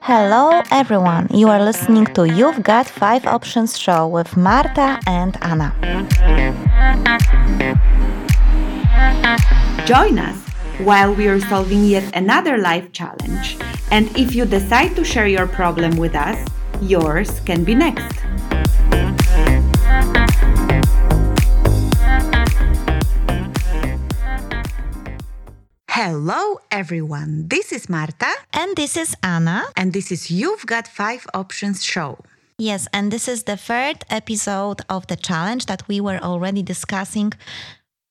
Hello, everyone. You are listening to You've Got Five Options show with Marta and Anna. Join us while we are solving yet another life challenge. And if you decide to share your problem with us, yours can be next. Hello, everyone. This is Marta, And this is Anna. and this is You've Got Five Options show. Yes, and this is the third episode of the challenge that we were already discussing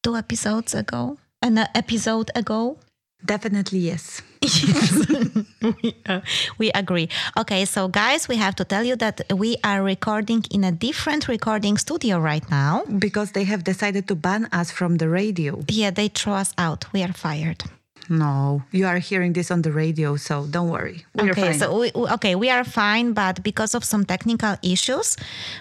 two episodes ago. An episode ago. Definitely yes. Yes, we, uh, we agree. Okay, so guys, we have to tell you that we are recording in a different recording studio right now. Because they have decided to ban us from the radio. Yeah, they throw us out. We are fired. No, you are hearing this on the radio, so don't worry. We're okay, fine. so we, we- okay, we are fine, but because of some technical issues,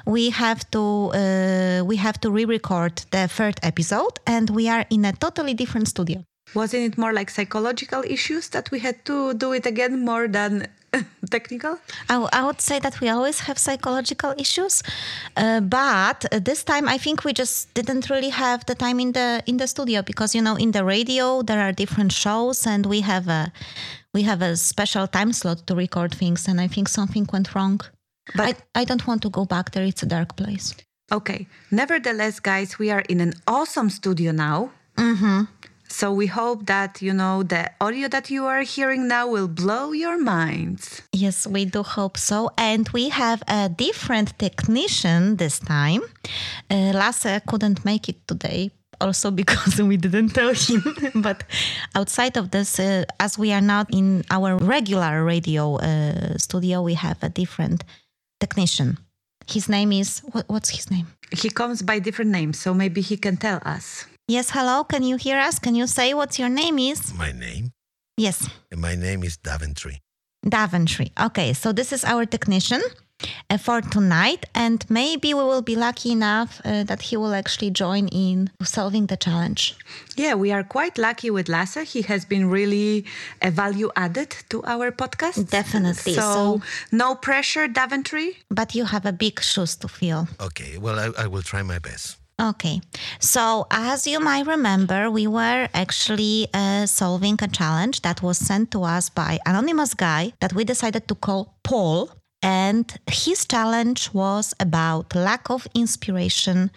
we have to uh, we have to re-record the third episode, and we are in a totally different studio. Wasn't it more like psychological issues that we had to do it again more than technical? I, w- I would say that we always have psychological issues, uh, but uh, this time I think we just didn't really have the time in the in the studio because you know in the radio there are different shows and we have a we have a special time slot to record things, and I think something went wrong. But- I, I don't want to go back there. It's a dark place. Okay. Nevertheless, guys, we are in an awesome studio now. Mm-hmm. So we hope that, you know, the audio that you are hearing now will blow your minds. Yes, we do hope so. And we have a different technician this time. Uh, Lasse couldn't make it today, also because we didn't tell him. but outside of this, uh, as we are not in our regular radio uh, studio, we have a different technician. His name is, what, what's his name? He comes by different names, so maybe he can tell us. Yes, hello, can you hear us? Can you say what your name is? My name? Yes, My name is Daventry. Daventry. Okay, so this is our technician uh, for tonight, and maybe we will be lucky enough uh, that he will actually join in solving the challenge. Yeah, we are quite lucky with Lasse. He has been really a value added to our podcast. Definitely. So, So- no pressure, Daventry. But you have a big shoes to fill. Okay, well, I, I will try my best. Okay, so as you might remember, we were actually uh, solving a challenge that was sent to us by anonymous guy that we decided to call Paul, and his challenge was about lack of inspiration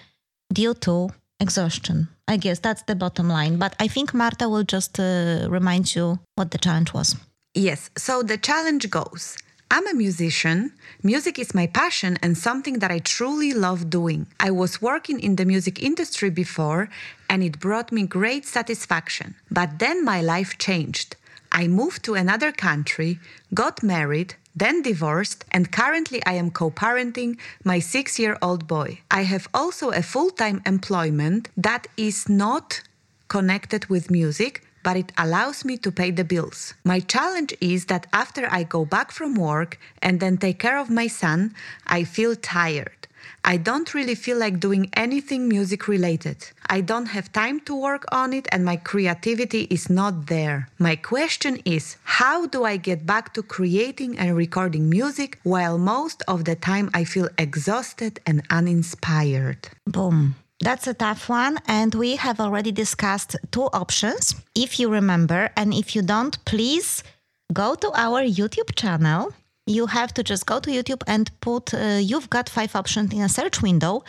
due to exhaustion. I guess that's the bottom line. But I think Marta will just uh, remind you what the challenge was. Yes, so the challenge goes I'm a musician. Music is my passion and something that I truly love doing. I was working in the music industry before and it brought me great satisfaction. But then my life changed. I moved to another country, got married, then divorced, and currently I am co parenting my six year old boy. I have also a full time employment that is not connected with music, but it allows me to pay the bills. My challenge is that after I go back from work and then take care of my son, I feel tired. I don't really feel like doing anything music related. I don't have time to work on it and my creativity is not there. My question is how do I get back to creating and recording music while most of the time I feel exhausted and uninspired? Boom. That's a tough one. And we have already discussed two options. If you remember, and if you don't, please go to our YouTube channel. You have to just go to YouTube and put, uh, you've got five options in a search window.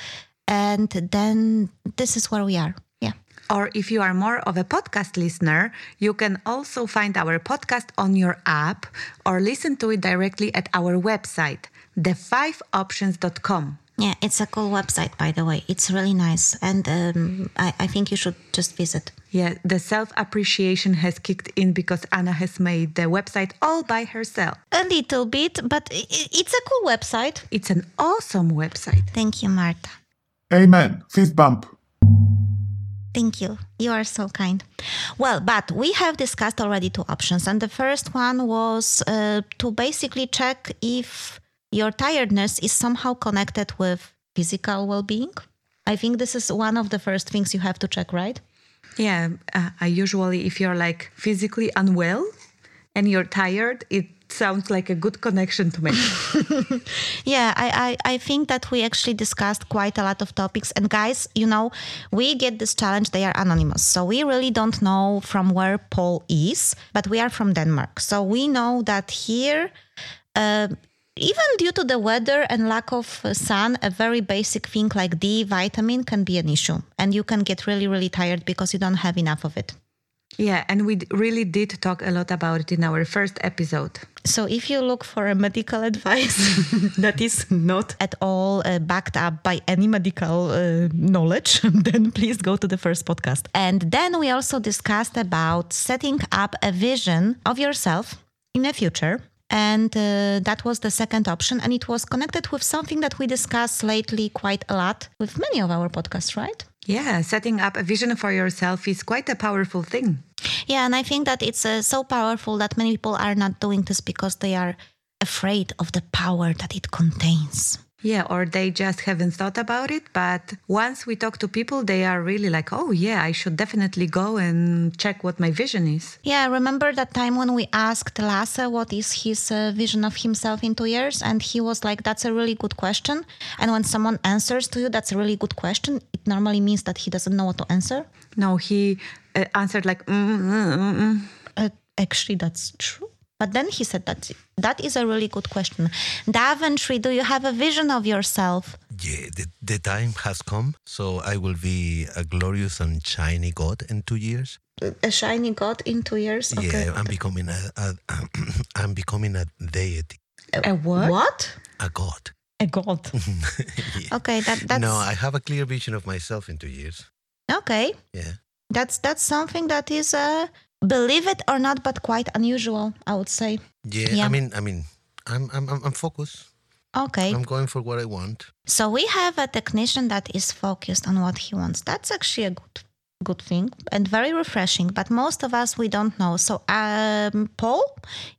And then this is where we are. Yeah. Or if you are more of a podcast listener, you can also find our podcast on your app or listen to it directly at our website, the5options.com. Yeah, it's a cool website, by the way. It's really nice. And um, I, I think you should just visit. Yeah, the self appreciation has kicked in because Anna has made the website all by herself. A little bit, but i- i- it's a cool website. It's an awesome website. Thank you, Marta. Amen. Fist bump. Thank you. You are so kind. Well, but we have discussed already two options. And the first one was uh, to basically check if your tiredness is somehow connected with physical well being. I think this is one of the first things you have to check, right? Yeah, uh, I usually, if you're like physically unwell, and you're tired, it sounds like a good connection to make. Yeah, I, I, I think that we actually discussed quite a lot of topics. And guys, you know, we get this challenge, they are anonymous. So we really don't know from where Paul is, but we are from Denmark. So we know that here, uh, even due to the weather and lack of uh, sun, a very basic thing like D vitamin can be an issue. And you can get really, really tired because you don't have enough of it. yeah, and we d- really did talk a lot about it in our first episode. So, if you look for a medical advice that is not at all uh, backed up by any medical uh, knowledge, then please go to the first podcast. And then we also discussed about setting up a vision of yourself in the future. And uh, that was the second option. And it was connected with something that we discussed lately quite a lot with many of our podcasts, right? Yeah, setting up a vision for yourself is quite a powerful thing. Yeah, and I think that it's uh, so powerful that many people are not doing this because they are afraid of the power that it contains. Yeah, or they just haven't thought about it. But once we talk to people, they are really like, oh, yeah, I should definitely go and check what my vision is. Yeah, I remember that time when we asked Lasse what is his uh, vision of himself in two years? And he was like, that's a really good question. And when someone answers to you, that's a really good question, it normally means that he doesn't know what to answer. No, he uh, answered like, mm, mm, mm, mm. Uh, actually, that's true. But then he said that that is a really good question. Daventry, do you have a vision of yourself? Yeah, the, the time has come, so I will be a glorious and shiny God in two years. A shiny god in two years? Yeah, I'm becoming a, a I'm becoming a deity, A what? What? a god. A god. Yeah. Okay, that that's No, I have a clear vision of myself in two years. okay. Yeah. That's that's something that is uh believe it or not, but quite unusual, I would say. Yeah, Yeah. I mean, I mean, I'm, I'm, I'm I'm focused. Okay. I'm going for what I want. So we have a technician that is focused on what he wants. That's actually a good good thing and very refreshing. But most of us we don't know. So um, Paul,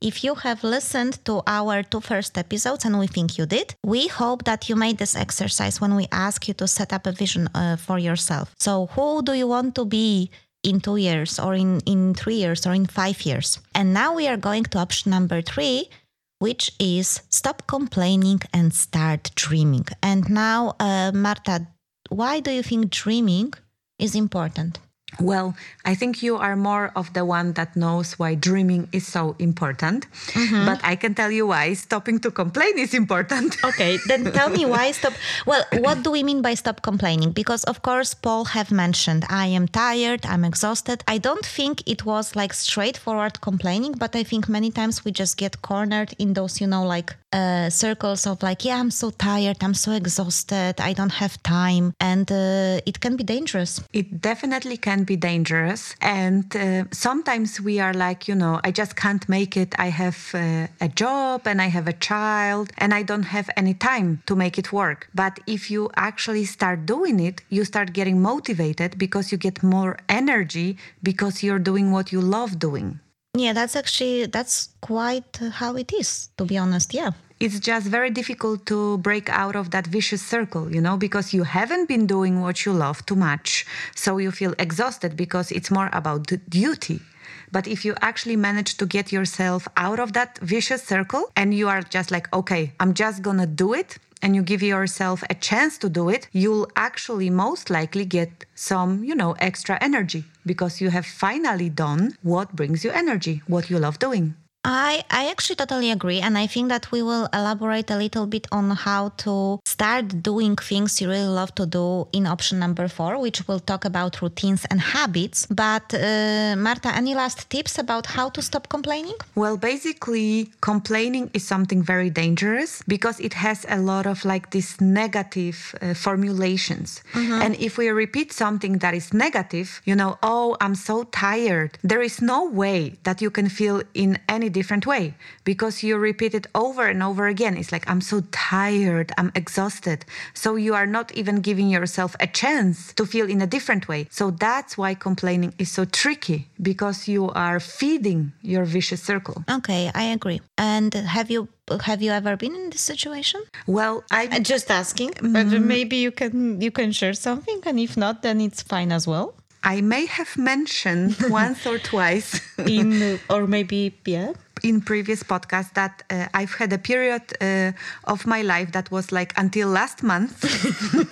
if you have listened to our two first episodes, and we think you did, we hope that you made this exercise when we ask you to set up a vision uh, for yourself. So who do you want to be? In two years or in, in three years or in five years. And now we are going to option number three, which is stop complaining and start dreaming. And now, uh, Marta, why do you think dreaming is important? Well, I think you are more of the one that knows why dreaming is so important. Mm-hmm. But I can tell you why stopping to complain is important. Okay, then tell me why stop. Well, what do we mean by stop complaining? Because of course, Paul have mentioned I am tired, I'm exhausted. I don't think it was like straightforward complaining, but I think many times we just get cornered in those, you know, like uh, circles of like, yeah, I'm so tired, I'm so exhausted, I don't have time, and uh, it can be dangerous. It definitely can be dangerous. And uh, sometimes we are like, you know, I just can't make it. I have uh, a job and I have a child and I don't have any time to make it work. But if you actually start doing it, you start getting motivated because you get more energy because you're doing what you love doing. Yeah, that's actually that's quite how it is, to be honest. Yeah. it's just very difficult to break out of that vicious circle, you know, because you haven't been doing what you love too much. So you feel exhausted because it's more about duty. But if you actually manage to get yourself out of that vicious circle and you are just like, okay, I'm just gonna do it, and you give yourself a chance to do it, you'll actually most likely get some, you know, extra energy because you have finally done what brings you energy, what you love doing. I, I actually totally agree. And I think that we will elaborate a little bit on how to start doing things you really love to do in option number four, which will talk about routines and habits. But uh, Marta, any last tips about how to stop complaining? Well, basically, complaining is something very dangerous because it has a lot of like these negative uh, formulations. And if we repeat something that is negative, you know, oh, I'm so tired, there is no way that you can feel in any different way because you repeat it over and over again. It's like, I'm so tired, I'm exhausted. So you are not even giving yourself a chance to feel in a different way. So that's why complaining is so tricky because you are feeding your vicious circle. Okay, I agree. And have you have you ever been in this situation? Well, I'm Just asking, mm-hmm. but maybe you can you can share something, and if not, then it's fine as well. I may have mentioned once or twice. In or maybe yeah. in previous podcast that uh, I've had a period uh, of my life that was like until last month,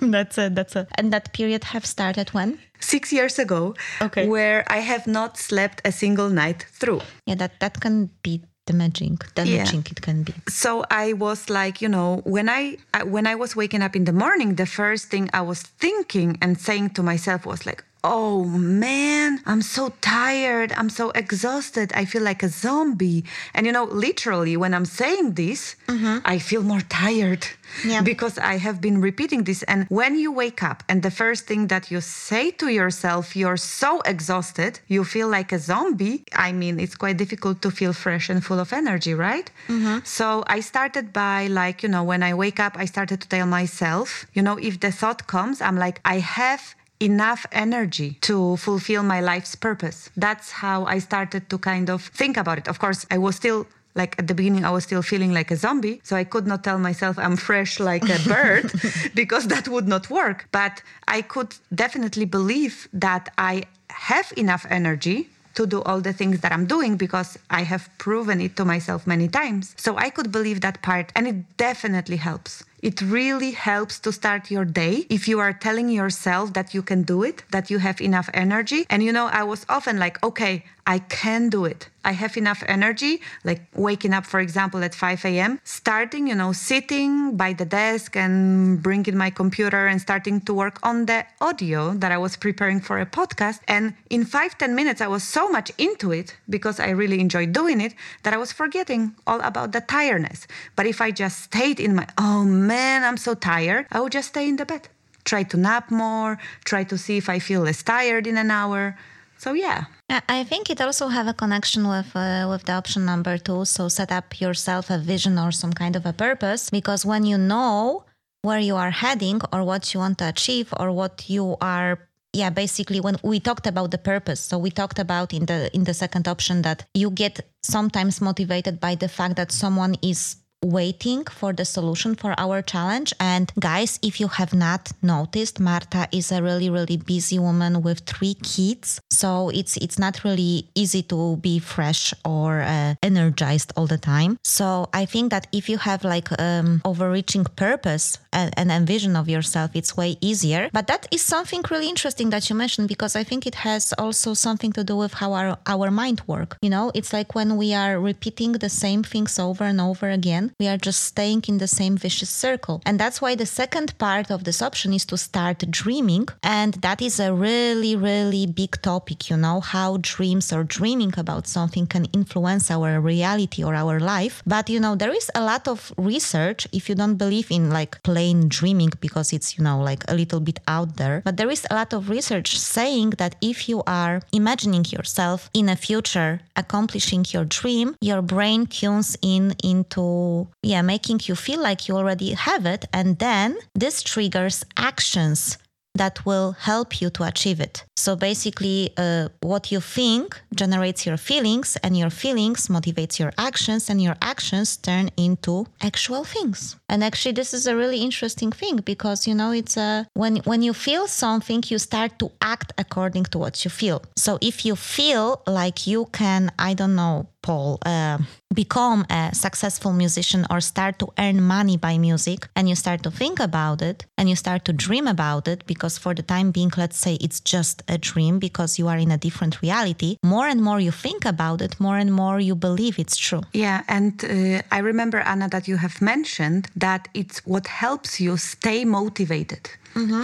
that's a that's a and that period have started when? six years ago, Okay. where I have not slept a single night through. Yeah, that that can be damaging. Damaging it can be. so i was like you know when i I- when i was waking up in the morning the first thing i was thinking and saying to myself was like oh man i'm so tired. I'm so exhausted. I feel like a zombie. And you know literally when i'm saying this mm-hmm. i feel more tired Yeah. because i have been repeating this. And when you wake up and the first thing that you say to yourself you're so exhausted you feel like a zombie i mean it's quite difficult to feel fresh and full of energy right? Mm-hmm. So i started by like you know when i wake up i started to tell myself you know if the thought comes i'm like i have enough energy to fulfill my life's purpose that's how i started to kind of think about it of course i was still like at the beginning i was still feeling like a zombie so i could not tell myself i'm fresh like a bird because that would not work but i could definitely believe that i have enough energy to do all the things that I'm doing because I have proven it to myself many times. So I could believe that part and it definitely helps. It really helps to start your day if you are telling yourself that you can do it, that you have enough energy. And you know, I was often like, okay, I can do it. I have enough energy, like waking up, for example, at 5 a.m., starting, you know, sitting by the desk and bringing my computer and starting to work on the audio that I was preparing for a podcast. And in five ten minutes, I was so much into it because I really enjoyed doing it that I was forgetting all about the tiredness. But if I just stayed in my, oh man, I'm so tired, I would just stay in the bed. Try to nap more, try to see if I feel less tired in an hour. So yeah, I- think it also have a connection with uh, with the option number two. So set up yourself a vision or some kind of a purpose because when you know where you are heading or what you want to achieve or what you are yeah basically when we talked about the purpose so we talked about in the in the second option that you get sometimes motivated by the fact that someone is waiting for the solution for our challenge. And guys, if you have not noticed, Marta is a really, really busy woman with three kids. So it's it's not really easy to be fresh or uh, energized all the time. So I think that if you have like um, overreaching purpose and, and vision of yourself, it's way easier. But that is something really interesting that you mentioned because I think it has also something to do with how our our mind work. You know, it's like when we are repeating the same things over and over again, we are just staying in the same vicious circle. And that's why the second part of this option is to start dreaming. And that is a really, really big topic, you know, how dreams or dreaming about something can influence our reality or our life. But, you know, there is a lot of research if you don't believe in like plain dreaming because it's, you know, like a little bit out there. But there is a lot of research saying that if you are imagining yourself in a future accomplishing your dream, your brain tunes in into yeah, making you feel like you already have it. And then this triggers actions that will help you to achieve it. So basically, uh, what you think generates your feelings, and your feelings motivates your actions, and your actions turn into actual things. And actually, this is a really interesting thing because you know it's a when when you feel something, you start to act according to what you feel. So if you feel like you can, I don't know, Paul, uh, become a successful musician or start to earn money by music, and you start to think about it and you start to dream about it, because for the time being, let's say it's just a dream because you are in a different reality, more and more you think about it, more and more you believe it's true. Yeah, and uh, I remember Anna that you have mentioned that it's what helps you stay motivated.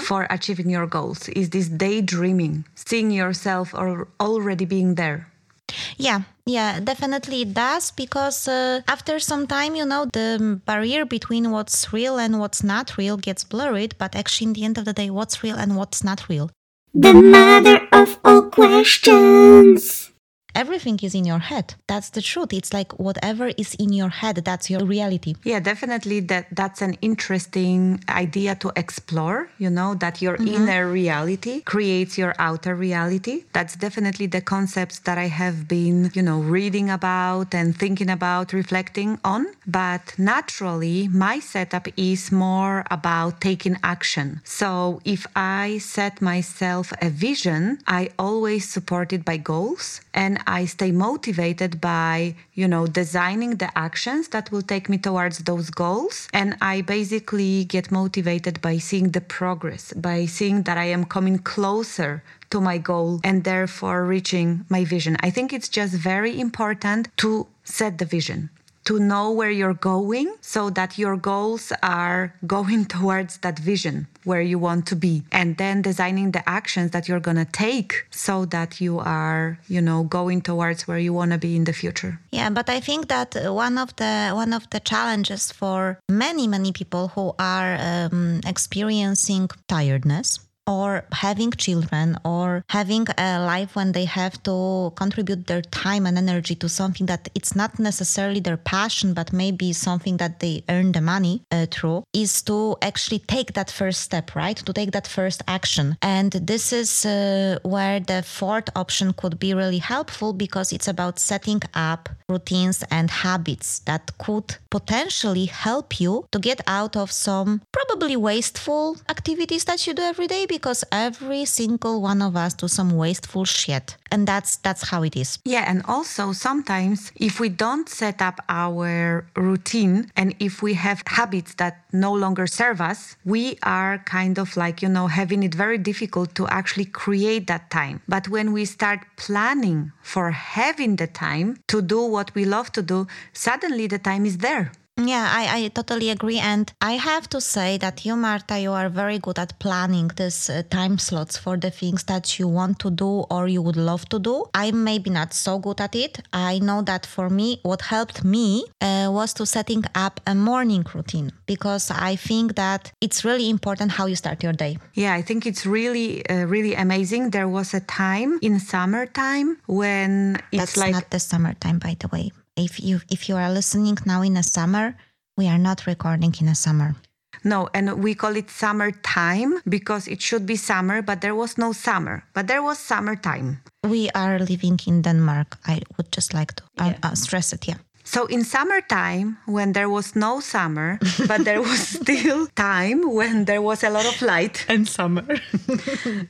For achieving your goals is this daydreaming, seeing yourself or already being there. Yeah, yeah, definitely it does because uh, after some time, you know, the barrier between what's real and what's not real gets blurred. But actually, in the end of the day, what's real and what's not real? The mother of all questions. Everything is in your head. That's the truth. It's like whatever is in your head, that's your reality. Yeah, definitely that that's an interesting idea to explore, you know, that your mm-hmm. inner reality creates your outer reality. That's definitely the concepts that I have been, you know, reading about and thinking about, reflecting on. But naturally, my setup is more about taking action. So if I set myself a vision, I always support it by goals and I stay motivated by, you know, designing the actions that will take me towards those goals. And I basically get motivated by seeing the progress, by seeing that I am coming closer to my goal and therefore reaching my vision. I think it's just very important to set the vision to know where you're going so that your goals are going towards that vision where you want to be. And then designing the actions that you're going to take so that you are you know going towards where you want to be in the future. Yeah but i think that one of the one of the challenges for many many people who are um, experiencing tiredness or having children or having a life when they have to contribute their time and energy to something that it's not necessarily their passion but maybe something that they earn the money uh, through is to actually take that first step right? To take that first action. And this is uh, where the fourth option could be really helpful because it's about setting up routines and habits that could potentially help you to get out of some probably wasteful activities that you do every day because every single one of us do some wasteful shit. And that's that's how it is. Yeah and also sometimes if we don't set up our routine and if we have habits that no longer serve us we are kind of like you know having it very difficult to actually create that time. But when we start planning for having the time to do what we love to do suddenly the time is there yeah, I, I totally agree. And I have to say that you, Marta, you are very good at planning these uh, time slots for the things that you want to do or you would love to do. I'm maybe not so good at it. I know that for me, what helped me uh, was to setting up a morning routine because I think that it's really important how you start your day. Yeah, I think it's really, uh, really amazing. There was a time in summertime when it's That's like. not the summertime, by the way if you if you are listening now in a summer, we are not recording in a summer. No, and we call it summertime because it should be summer, but there was no summer, but there was summertime. We are living in Denmark. I would just like to uh, uh, stress it. Yeah. So in summertime, when there was no summer, but there was still time when there was a lot of light and summer.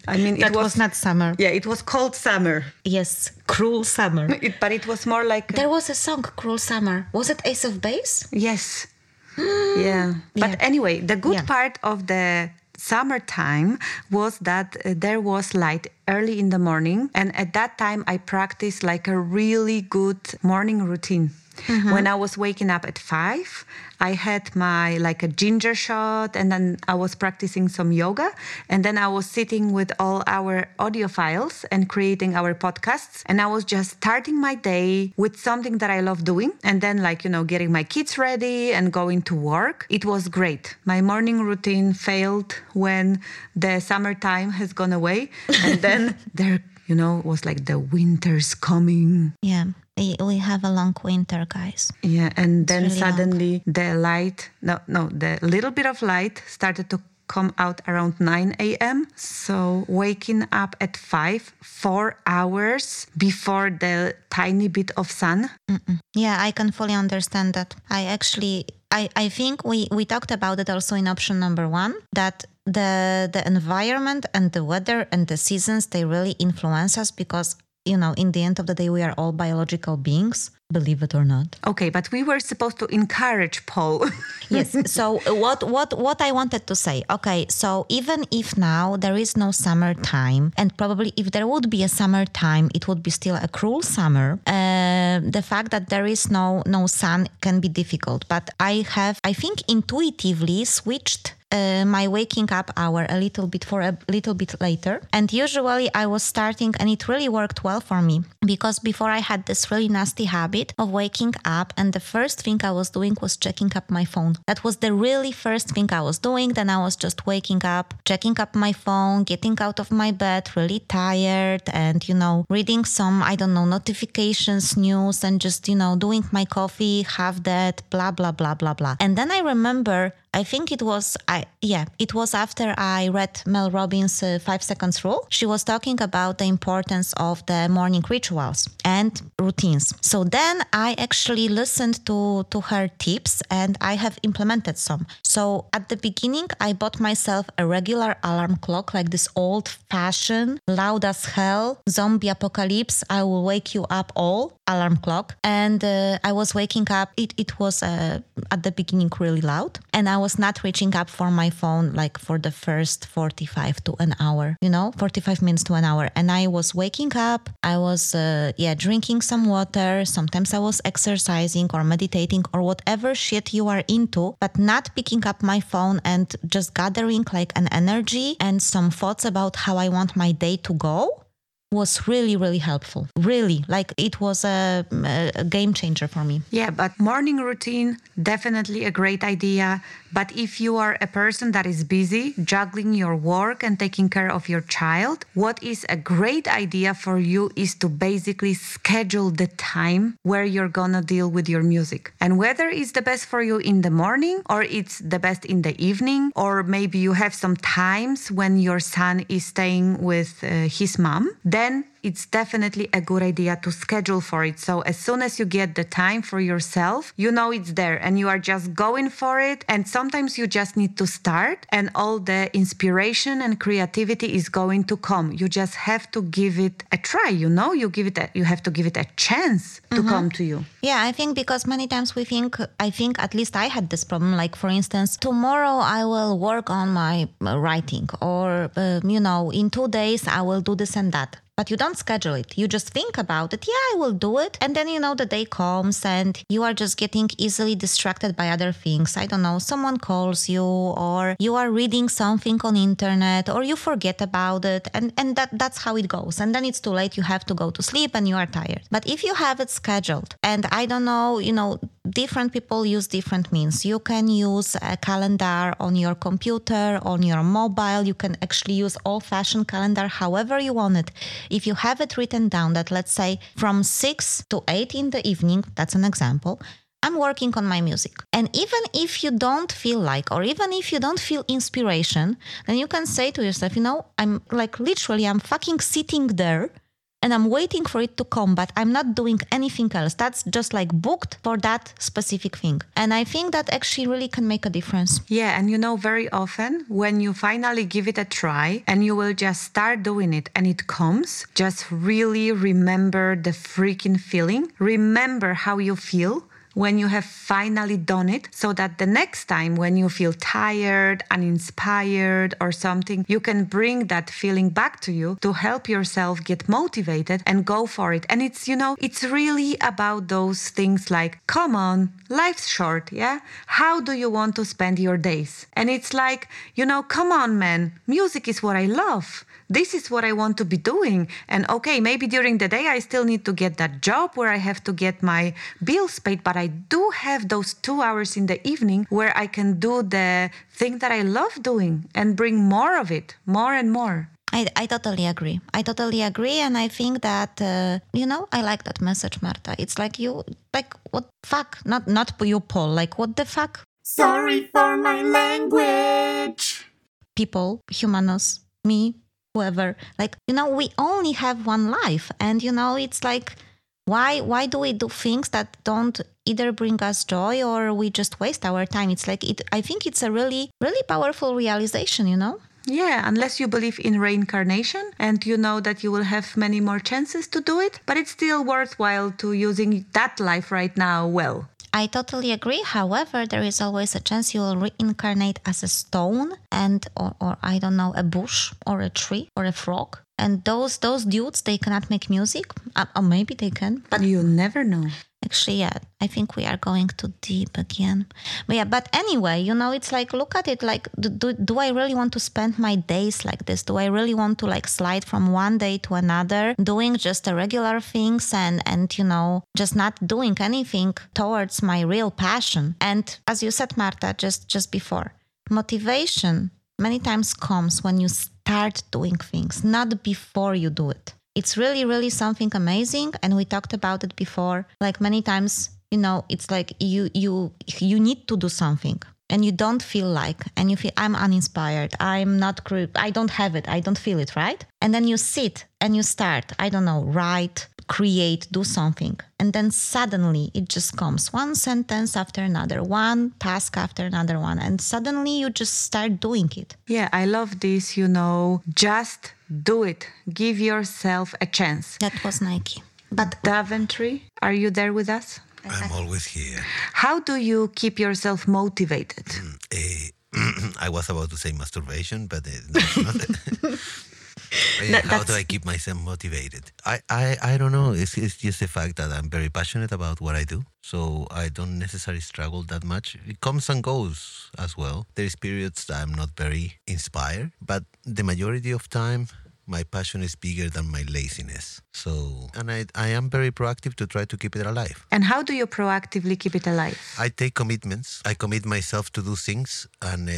I mean, that it was, was, not summer. Yeah, it was cold summer. Yes, cruel summer. It, but it was more like there was a song, "Cruel Summer." Was it Ace of Base? Yes. yeah. But Yeah. anyway, the good Yeah. part of the summertime was that uh, there was light early in the morning and at that time i practiced like a really good morning routine Mm-hmm. when i was waking up at 5 i had my like a ginger shot and then i was practicing some yoga and then i was sitting with all our audio files and creating our podcasts and i was just starting my day with something that i love doing and then like you know getting my kids ready and going to work. It was great. My morning routine failed when the summertime has gone away and then there you know was like the winter's coming. Yeah, we have a long winter, guys. yeah and then really long. suddenly the light no no the little bit of light started to come out around 9 a.m so waking up at 5 four hours before the tiny bit of sun Yeah, I can fully understand that. I actually I, I think we, we talked about it also in option number one that the the environment and the weather and the seasons they really influence us because you know in the end of the day we are all biological beings believe it or not. Okay but we were supposed to encourage paul. Yes so what what what i wanted to say okay so even if now there is no summertime and probably if there would be a summertime it would be still a cruel summer uh, the fact that there is no no sun can be difficult. But i have i think intuitively switched uh, my waking up hour a little bit for a little bit later. And usually I was starting, and it really worked well for me because before I had this really nasty habit of waking up, and the first thing I was doing was checking up my phone. That was the really first thing I was doing. Then I was just waking up, checking up my phone, getting out of my bed, really tired, and you know, reading some, I don't know, notifications, news, and just, you know, doing my coffee, have that, blah, blah, blah, blah, blah. And then I remember I think it was I yeah, it was after I read Mel Robbins' uh, 5 seconds rule. She was talking about the importance of the morning rituals and routines. So then I actually listened to to her tips and I have implemented some. So at the beginning I bought myself a regular alarm clock like this old fashioned loud as hell zombie apocalypse I will wake you up all alarm clock and uh, I was waking up it it was uh, at the beginning really loud and I was not reaching up for my phone like for the first 45 to an hour you know? 45 minutes to an hour. And I was waking up I was uh, yeah drinking some water. Sometimes I was exercising or meditating or whatever shit you are into but not picking up my phone and just gathering like an energy and some thoughts about how I want my day to go was really really helpful really like it was a, a game changer for me Yeah, but morning routine, definitely a great idea. But if you are a person that is busy juggling your work and taking care of your child, what is a great idea for you is to basically schedule the time where you're gonna deal with your music. And whether it's the best for you in the morning or it's the best in the evening, or maybe you have some times when your son is staying with uh, his mom, then it's definitely a good idea to schedule for it. So as soon as you get the time for yourself, you know it's there and you are just going for it. And sometimes you just need to start and all the inspiration and creativity is going to come. You just have to give it a try, you know, you give it a, you have to give it a chance to come to you. Yeah, I think because many times we think, I think at least I had this problem. Like, for instance, tomorrow I will work on my writing, or, uh, you know, in two days I will do this and that. But you don't schedule it. You just think about it. Yeah, I will do it. And then, you know, the day comes and you are just getting easily distracted by other things. I don't know, someone calls you or you are reading something on internet or you forget about it. And, and that, that's how it goes. And then it's too late. You have to go to sleep and you are tired. But if you have it scheduled and I don't know, you know, different people use different means. You can use a calendar on your computer, on your mobile. You can actually use old fashioned calendar however you want it. If you have it written down that, let's say, from 6 to 8 in the evening, that's an example. I'm working on my music. And even if you don't feel like, or even if you don't feel inspiration, then you can say to yourself, you know, I'm like literally, I'm fucking sitting there and I'm waiting for it to come, but I'm not doing anything else. That's just like booked for that specific thing. And I think that actually really can make a difference. Yeah, and you know, very often when you finally give it a try and you will just start doing it and it comes, just really remember the freaking feeling. Remember how you feel when you have finally done it so that the next time when you feel tired, uninspired, or something, you can bring that feeling back to you to help yourself get motivated and go for it. And it's, you know, it's really about those things like, come on, life's short, yeah? How do you want to spend your days? And it's like, you know, come on, man, music is what I love this is what I want to be doing. And okay, maybe during the day I still need to get that job where I have to get my bills paid, but I do have those two hours in the evening where I can do the thing that I love doing and bring more of it, more and more. I, I totally agree. I totally agree. And I think that, uh, you know, I like that message, Marta. It's like you, like, what fuck? Not, not you, Paul. Like, what the fuck? Sorry for my language. People, humanos, me, whoever like you know we only have one life. And you know it's like why why do we do things that don't either bring us joy or we just waste our time? It's like it i think it's a really really powerful realization you know? Yeah, unless you believe in reincarnation and you know that you will have many more chances to do it, but it's still worthwhile to using that life right now well. I totally agree. However, there is always a chance you will reincarnate as a stone and or, or I don't know, a bush or a tree or a frog. And those those dudes they cannot make music. Uh, or maybe they can. But You never know. Actually yeah, I think we are going too deep again. But yeah, but anyway, you know, it's like look at it like do, do, do I really want to spend my days like this? Do I really want to like slide from one day to another doing just the regular things and and you know, just not doing anything towards my real passion? And as you said Marta just just before, motivation many times comes when you start doing things, not before you do it. It's really, really something amazing. And we talked about it before. Like many times, you know, it's like you you you need to do something. and you don't feel like and you feel i'm uninspired i'm not i don't have it i don't feel it right and then you sit and you start i don't know write create do something and then suddenly it just comes one sentence after another one task after another one and suddenly you just start doing it Yeah, I love this, you know, just do it. Give yourself a chance. that was nike but Daventry, are you there with us? I'm always here. How do you keep yourself motivated? Eh, I was about to say masturbation, but uh, no, how do I keep myself motivated? I, I, I don't know. It's, it's just the fact that I'm very passionate about what I do. So I don't necessarily struggle that much. It comes and goes as well. There's periods that I'm not very inspired, but the majority of time, my passion is bigger than my laziness. So, and I, I am very proactive to try to keep it alive. And how do you proactively keep it alive? I take commitments. I commit myself to do things, and uh,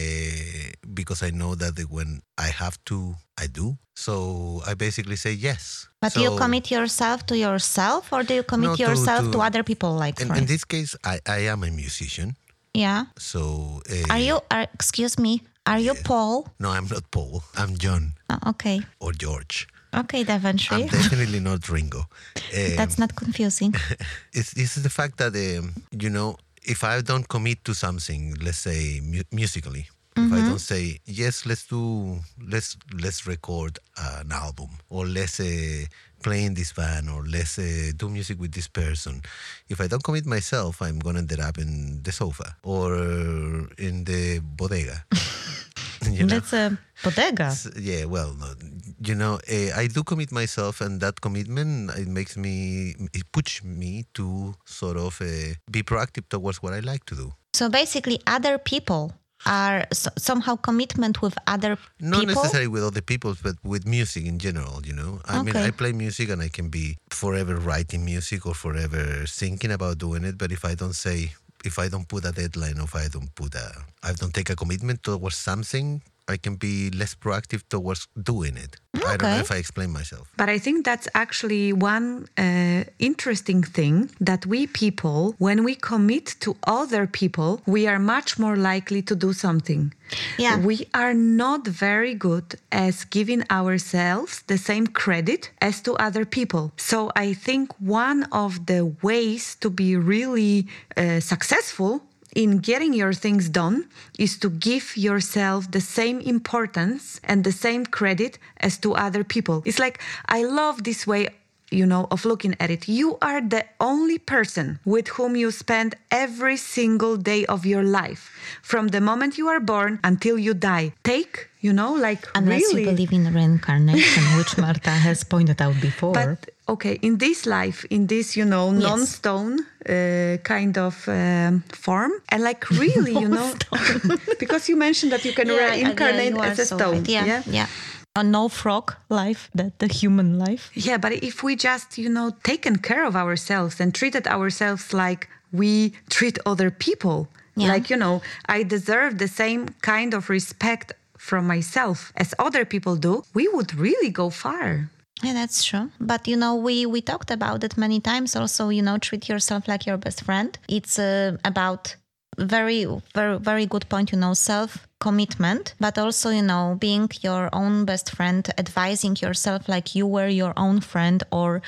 because I know that when I have to, I do. So I basically say yes. but do you commit yourself to yourself or do you commit No, to- yourself to, to- other people like In, in this case, I, I am a musician. yeah So uh, are you are, excuse me are you paul No, I'm not Paul. I'm John Oh, okay or George. okay I'm definitely not Ringo. Um, That's not confusing. it's this is the fact that um, you know if I don't commit to something, let's say mu- musically, if I don't say yes, let's do let's let's record an album or let's uh, play in this band or let's uh, do music with this person. If I don't commit myself, I'm gonna end up in the sofa or in the bodega. you know? That's a bodega. S- yeah well you know uh, i do commit myself and that commitment it makes me it pushes me to sort of uh, be proactive towards what i like to do So basically, other people are somehow commitment with other not people. necessarily with other people but with music in general you know i mean i play music and i can be forever writing music or forever thinking about doing it but if i don't say if i don't put a deadline if i don't put a i don't take a commitment towards something i can be less proactive towards doing it i don't know if i explain myself But I think that's actually one uh, interesting thing that we people, when we commit to other people, we are much more likely to do something. Yeah. We are not very good as giving ourselves the same credit as to other people. So I think one of the ways to be really uh, successful in getting your things done is to give yourself the same importance and the same credit as to other people. It's like, I love this way. You know, of looking at it. You are the only person with whom you spend every single day of your life, from the moment you are born until you die. Take, you know, like Unless really. you believe in reincarnation, which Marta has pointed out before. But okay, in this life, in this, you know, Yes. non-stone uh, kind of um, form, and like really, you know, because you mentioned that you can reincarnate you as a so stone. right. Yeah, yeah. yeah. A no frog life, that the human life. Yeah, but if we just, you know, taken care of ourselves and treated ourselves like we treat other people, Yeah. like, you know, I deserve the same kind of respect from myself as other people do, we would really go far. Yeah, that's true. But you know, we we talked about it many times. Also, you know, treat yourself like your best friend. It's uh, about very, very, very good point. You know, self commitment, but also you know, being your own best friend, advising yourself like you were your own friend, or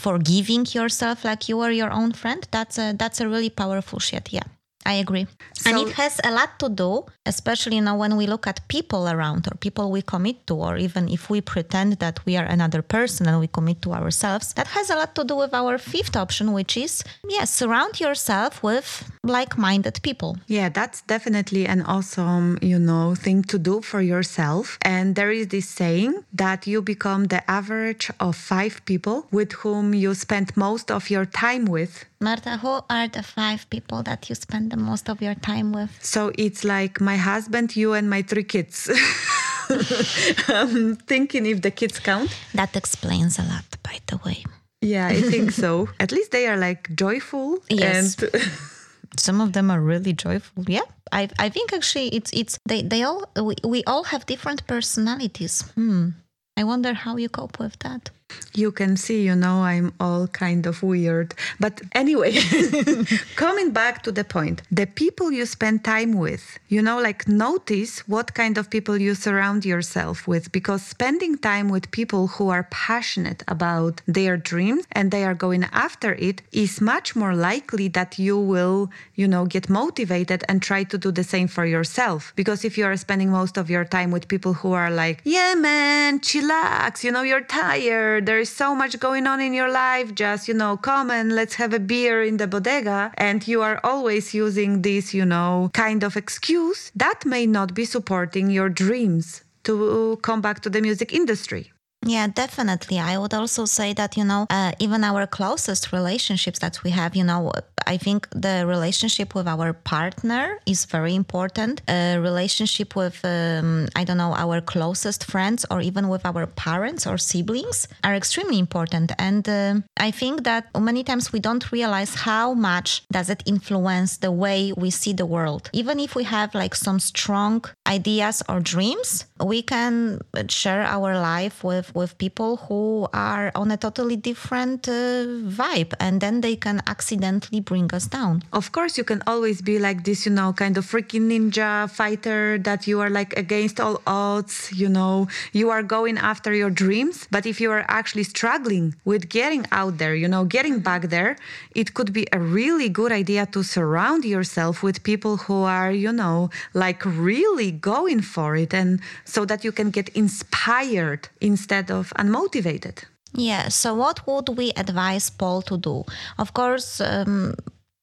forgiving yourself like you were your own friend. That's a that's a really powerful shit. Yeah. I agree. and it has a lot to do, especially you know, when we look at people around or people we commit to, or even if we pretend that we are another person and we commit to ourselves, that has a lot to do with our fifth option, which is yes, surround yourself with like minded people. Yeah, that's definitely an awesome, you know, thing to do for yourself. And there is this saying that you become the average of five people with whom you spend most of your time with. Marta, who are the five people that you spend the most of your time with? So it's like my husband, you, and my three kids. I'm thinking if the kids count. That explains a lot, by the way. Yeah, I think so. At least they are like joyful. Yes. And some of them are really joyful yeah i i think actually it's it's they they all we, we all have different personalities hmm i wonder how you cope with that You can see, you know, I'm all kind of weird. But anyway, coming back to the point, the people you spend time with, you know, like notice what kind of people you surround yourself with because spending time with people who are passionate about their dreams and they are going after it is much more likely that you will, you know, get motivated and try to do the same for yourself. Because if you are spending most of your time with people who are like, yeah, man, chillax, you know, you're tired, there is so much going on in your life, just, you know, come and let's have a beer in the bodega. And you are always using this, you know, kind of excuse that may not be supporting your dreams to come back to the music industry. Yeah, definitely. I would also say that, you know, uh, even our closest relationships that we have, you know, I think the relationship with our partner is very important. A relationship with, um, I don't know, our closest friends or even with our parents or siblings are extremely important. And uh, I think that many times we don't realize how much does it influence the way we see the world. Even if we have like some strong ideas or dreams, we can share our life with with people who are on a totally different uh, vibe and then they can accidentally bring us down. Of course you can always be like this you know kind of freaking ninja fighter that you are like against all odds you know. You are going after your dreams but if you are actually struggling with getting out there you know getting back there it could be a really good idea to surround yourself with people who are you know like really going for it and so that you can get inspired instead of unmotivated. Yeah. So, what would we advise Paul to do? Of course, um,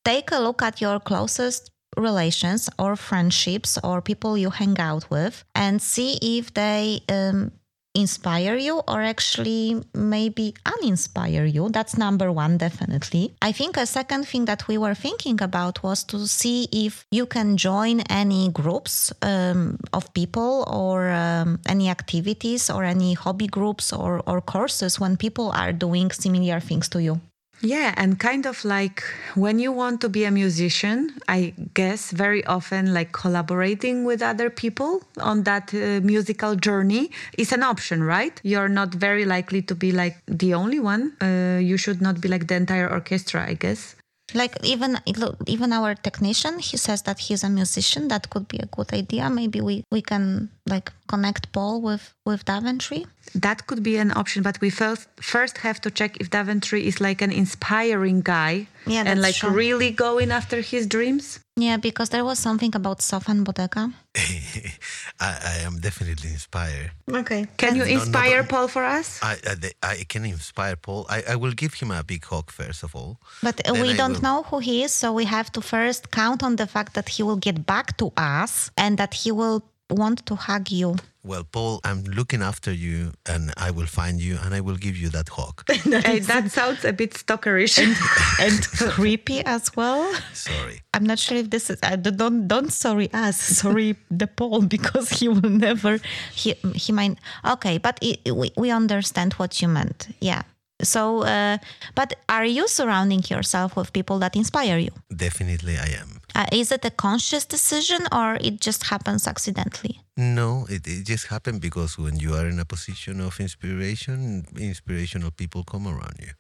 take a look at your closest relations or friendships or people you hang out with and see if they um, inspire you or actually maybe uninspire you. That's number one, definitely. I think a second thing that we were thinking about was to see if you can join any groups um, of people or um, any activities or any hobby groups or, or courses when people are doing similar things to you. Yeah, and kind of like when you want to be a musician, I guess very often like collaborating with other people on that uh, musical journey is an option, right? You're not very likely to be like the only one. Uh, you should not be like the entire orchestra, I guess like even even our technician he says that he's a musician that could be a good idea maybe we we can like connect paul with with daventry that could be an option but we first first have to check if daventry is like an inspiring guy yeah, and like true. really going after his dreams yeah because there was something about sofan bodega I, I, am definitely inspired. Okay. Can you inspire no, Paul for us? I, I, I, can inspire Paul. I, I will give him a big hug first of all. But we don't will... know who he is, so we have to first count on the fact that he will get back to us and that he will want to hug you. Well, Paul, I'm looking after you and I will find you and I will give you that hug. that, hey, that sounds a bit stalkerish and, and creepy as well. Sorry. I'm not sure if this is I don't don't sorry us, sorry the Paul because he will never he he might okay, but it, we we understand what you meant. Yeah. So, uh, but are you surrounding yourself with people that inspire you? Definitely, I am. Uh, is it a conscious decision or it just happens accidentally? No, it, it just happened because when you are in a position of inspiration, inspirational people come around you.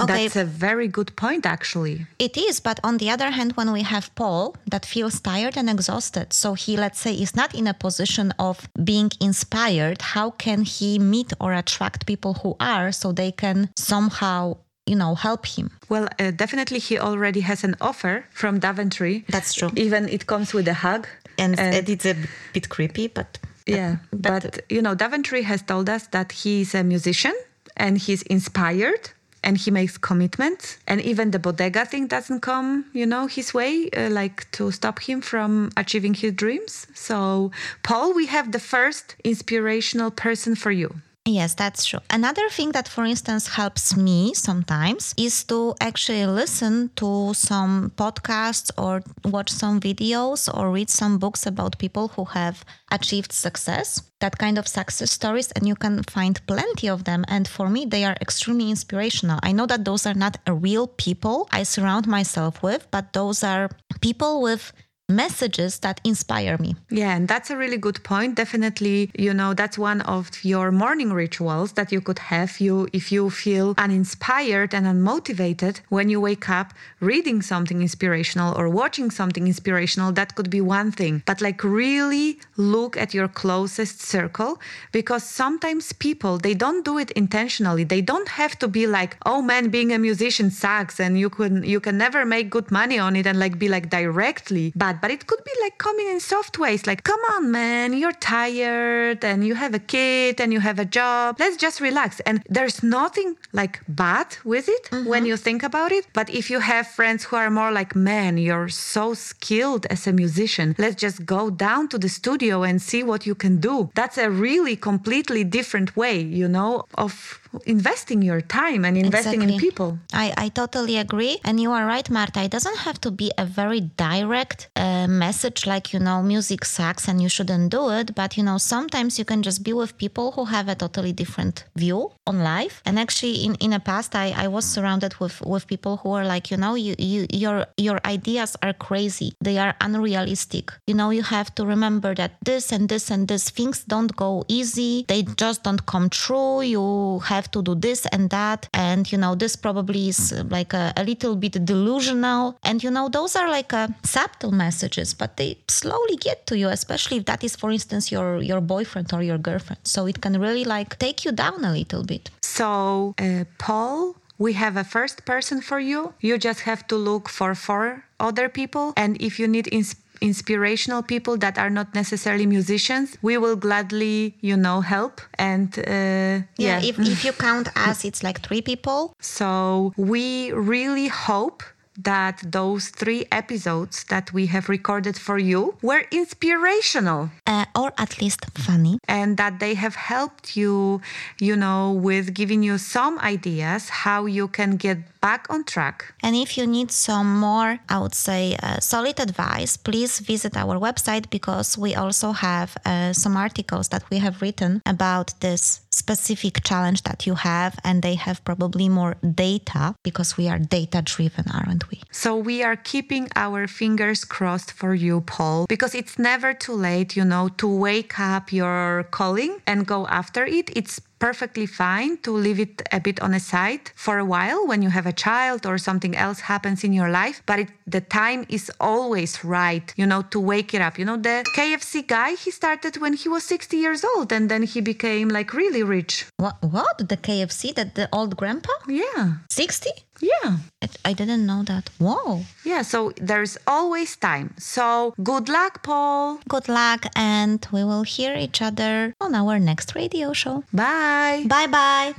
Okay. That's a very good point, actually. It is, but on the other hand, when we have Paul that feels tired and exhausted, so he, let's say, is not in a position of being inspired, how can he meet or attract people who are so they can somehow you know help him. Well uh, definitely he already has an offer from daventry. That's true. Even it comes with a hug. And, and it's a bit creepy but yeah but, but you know daventry has told us that he's a musician and he's inspired and he makes commitments. And even the bodega thing doesn't come you know his way uh, like to stop him from achieving his dreams. So paul we have the first inspirational person for you Yes, that's true. Another thing that, for instance, helps me sometimes is to actually listen to some podcasts or watch some videos or read some books about people who have achieved success, that kind of success stories, and you can find plenty of them. And for me, they are extremely inspirational. I know that those are not real people I surround myself with, but those are people with messages that inspire me. Yeah, and that's a really good point. Definitely, you know, that's one of your morning rituals that you could have you if you feel uninspired and unmotivated when you wake up reading something inspirational or watching something inspirational, that could be one thing. But like really look at your closest circle because sometimes people they don't do it intentionally. They don't have to be like, "Oh man, being a musician sucks and you can you can never make good money on it and like be like directly bad." But it could be like coming in soft ways like, "Come on, man, you're tired and you have a kid and you have a job. Let's just relax." And there's nothing like bad with it mm-hmm. when you think about it, but if you have friends who are more like, "Man, you're so skilled as a musician. Let's just go down to the studio and see what you can do." That's a really completely different way, you know, of investing your time and investing exactly. in people. I, I totally agree. And you are right, Marta. It doesn't have to be a very direct uh, message like, you know, music sucks and you shouldn't do it. But, you know, sometimes you can just be with people who have a totally different view on life. And actually, in, in the past, I, I was surrounded with, with people who are like, you know, you, you, your, your ideas are crazy. They are unrealistic. You know, you have to remember that this and this and this things don't go easy. They just don't come true. You have have to do this and that and you know this probably is uh, like a, a little bit delusional and you know those are like a uh, subtle messages but they slowly get to you especially if that is for instance your your boyfriend or your girlfriend so it can really like take you down a little bit so uh, paul we have a first person for you. You just have to look for four other people. And if you need inspiration, inspirational people that are not necessarily musicians we will gladly you know help and uh, yeah, yeah. If, if you count us it's like three people so we really hope that those three episodes that we have recorded for you were inspirational. Uh, or at least funny. And that they have helped you, you know, with giving you some ideas how you can get back on track. And if you need some more, I would say, uh, solid advice, please visit our website because we also have uh, some articles that we have written about this specific challenge that you have and they have probably more data because we are data driven aren't we so we are keeping our fingers crossed for you paul because it's never too late you know to wake up your calling and go after it it's perfectly fine to leave it a bit on a side for a while when you have a child or something else happens in your life but it, the time is always right you know to wake it up. You know the kfc guy he started when he was 60 years old and then he became like really rich. What what? The kfc that the old grandpa? Yeah. 60 yeah. I didn't know that. Whoa. Yeah, so there's always time. So good luck, Paul. Good luck, and we will hear each other on our next radio show. Bye. Bye bye.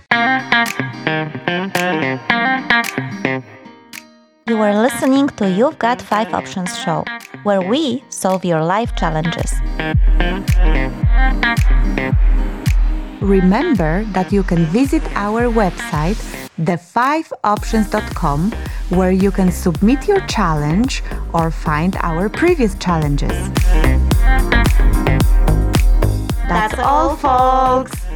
You are listening to You've Got 5 Options show, where we solve your life challenges. Remember that you can visit our website the5options.com where you can submit your challenge or find our previous challenges. That's all, folks.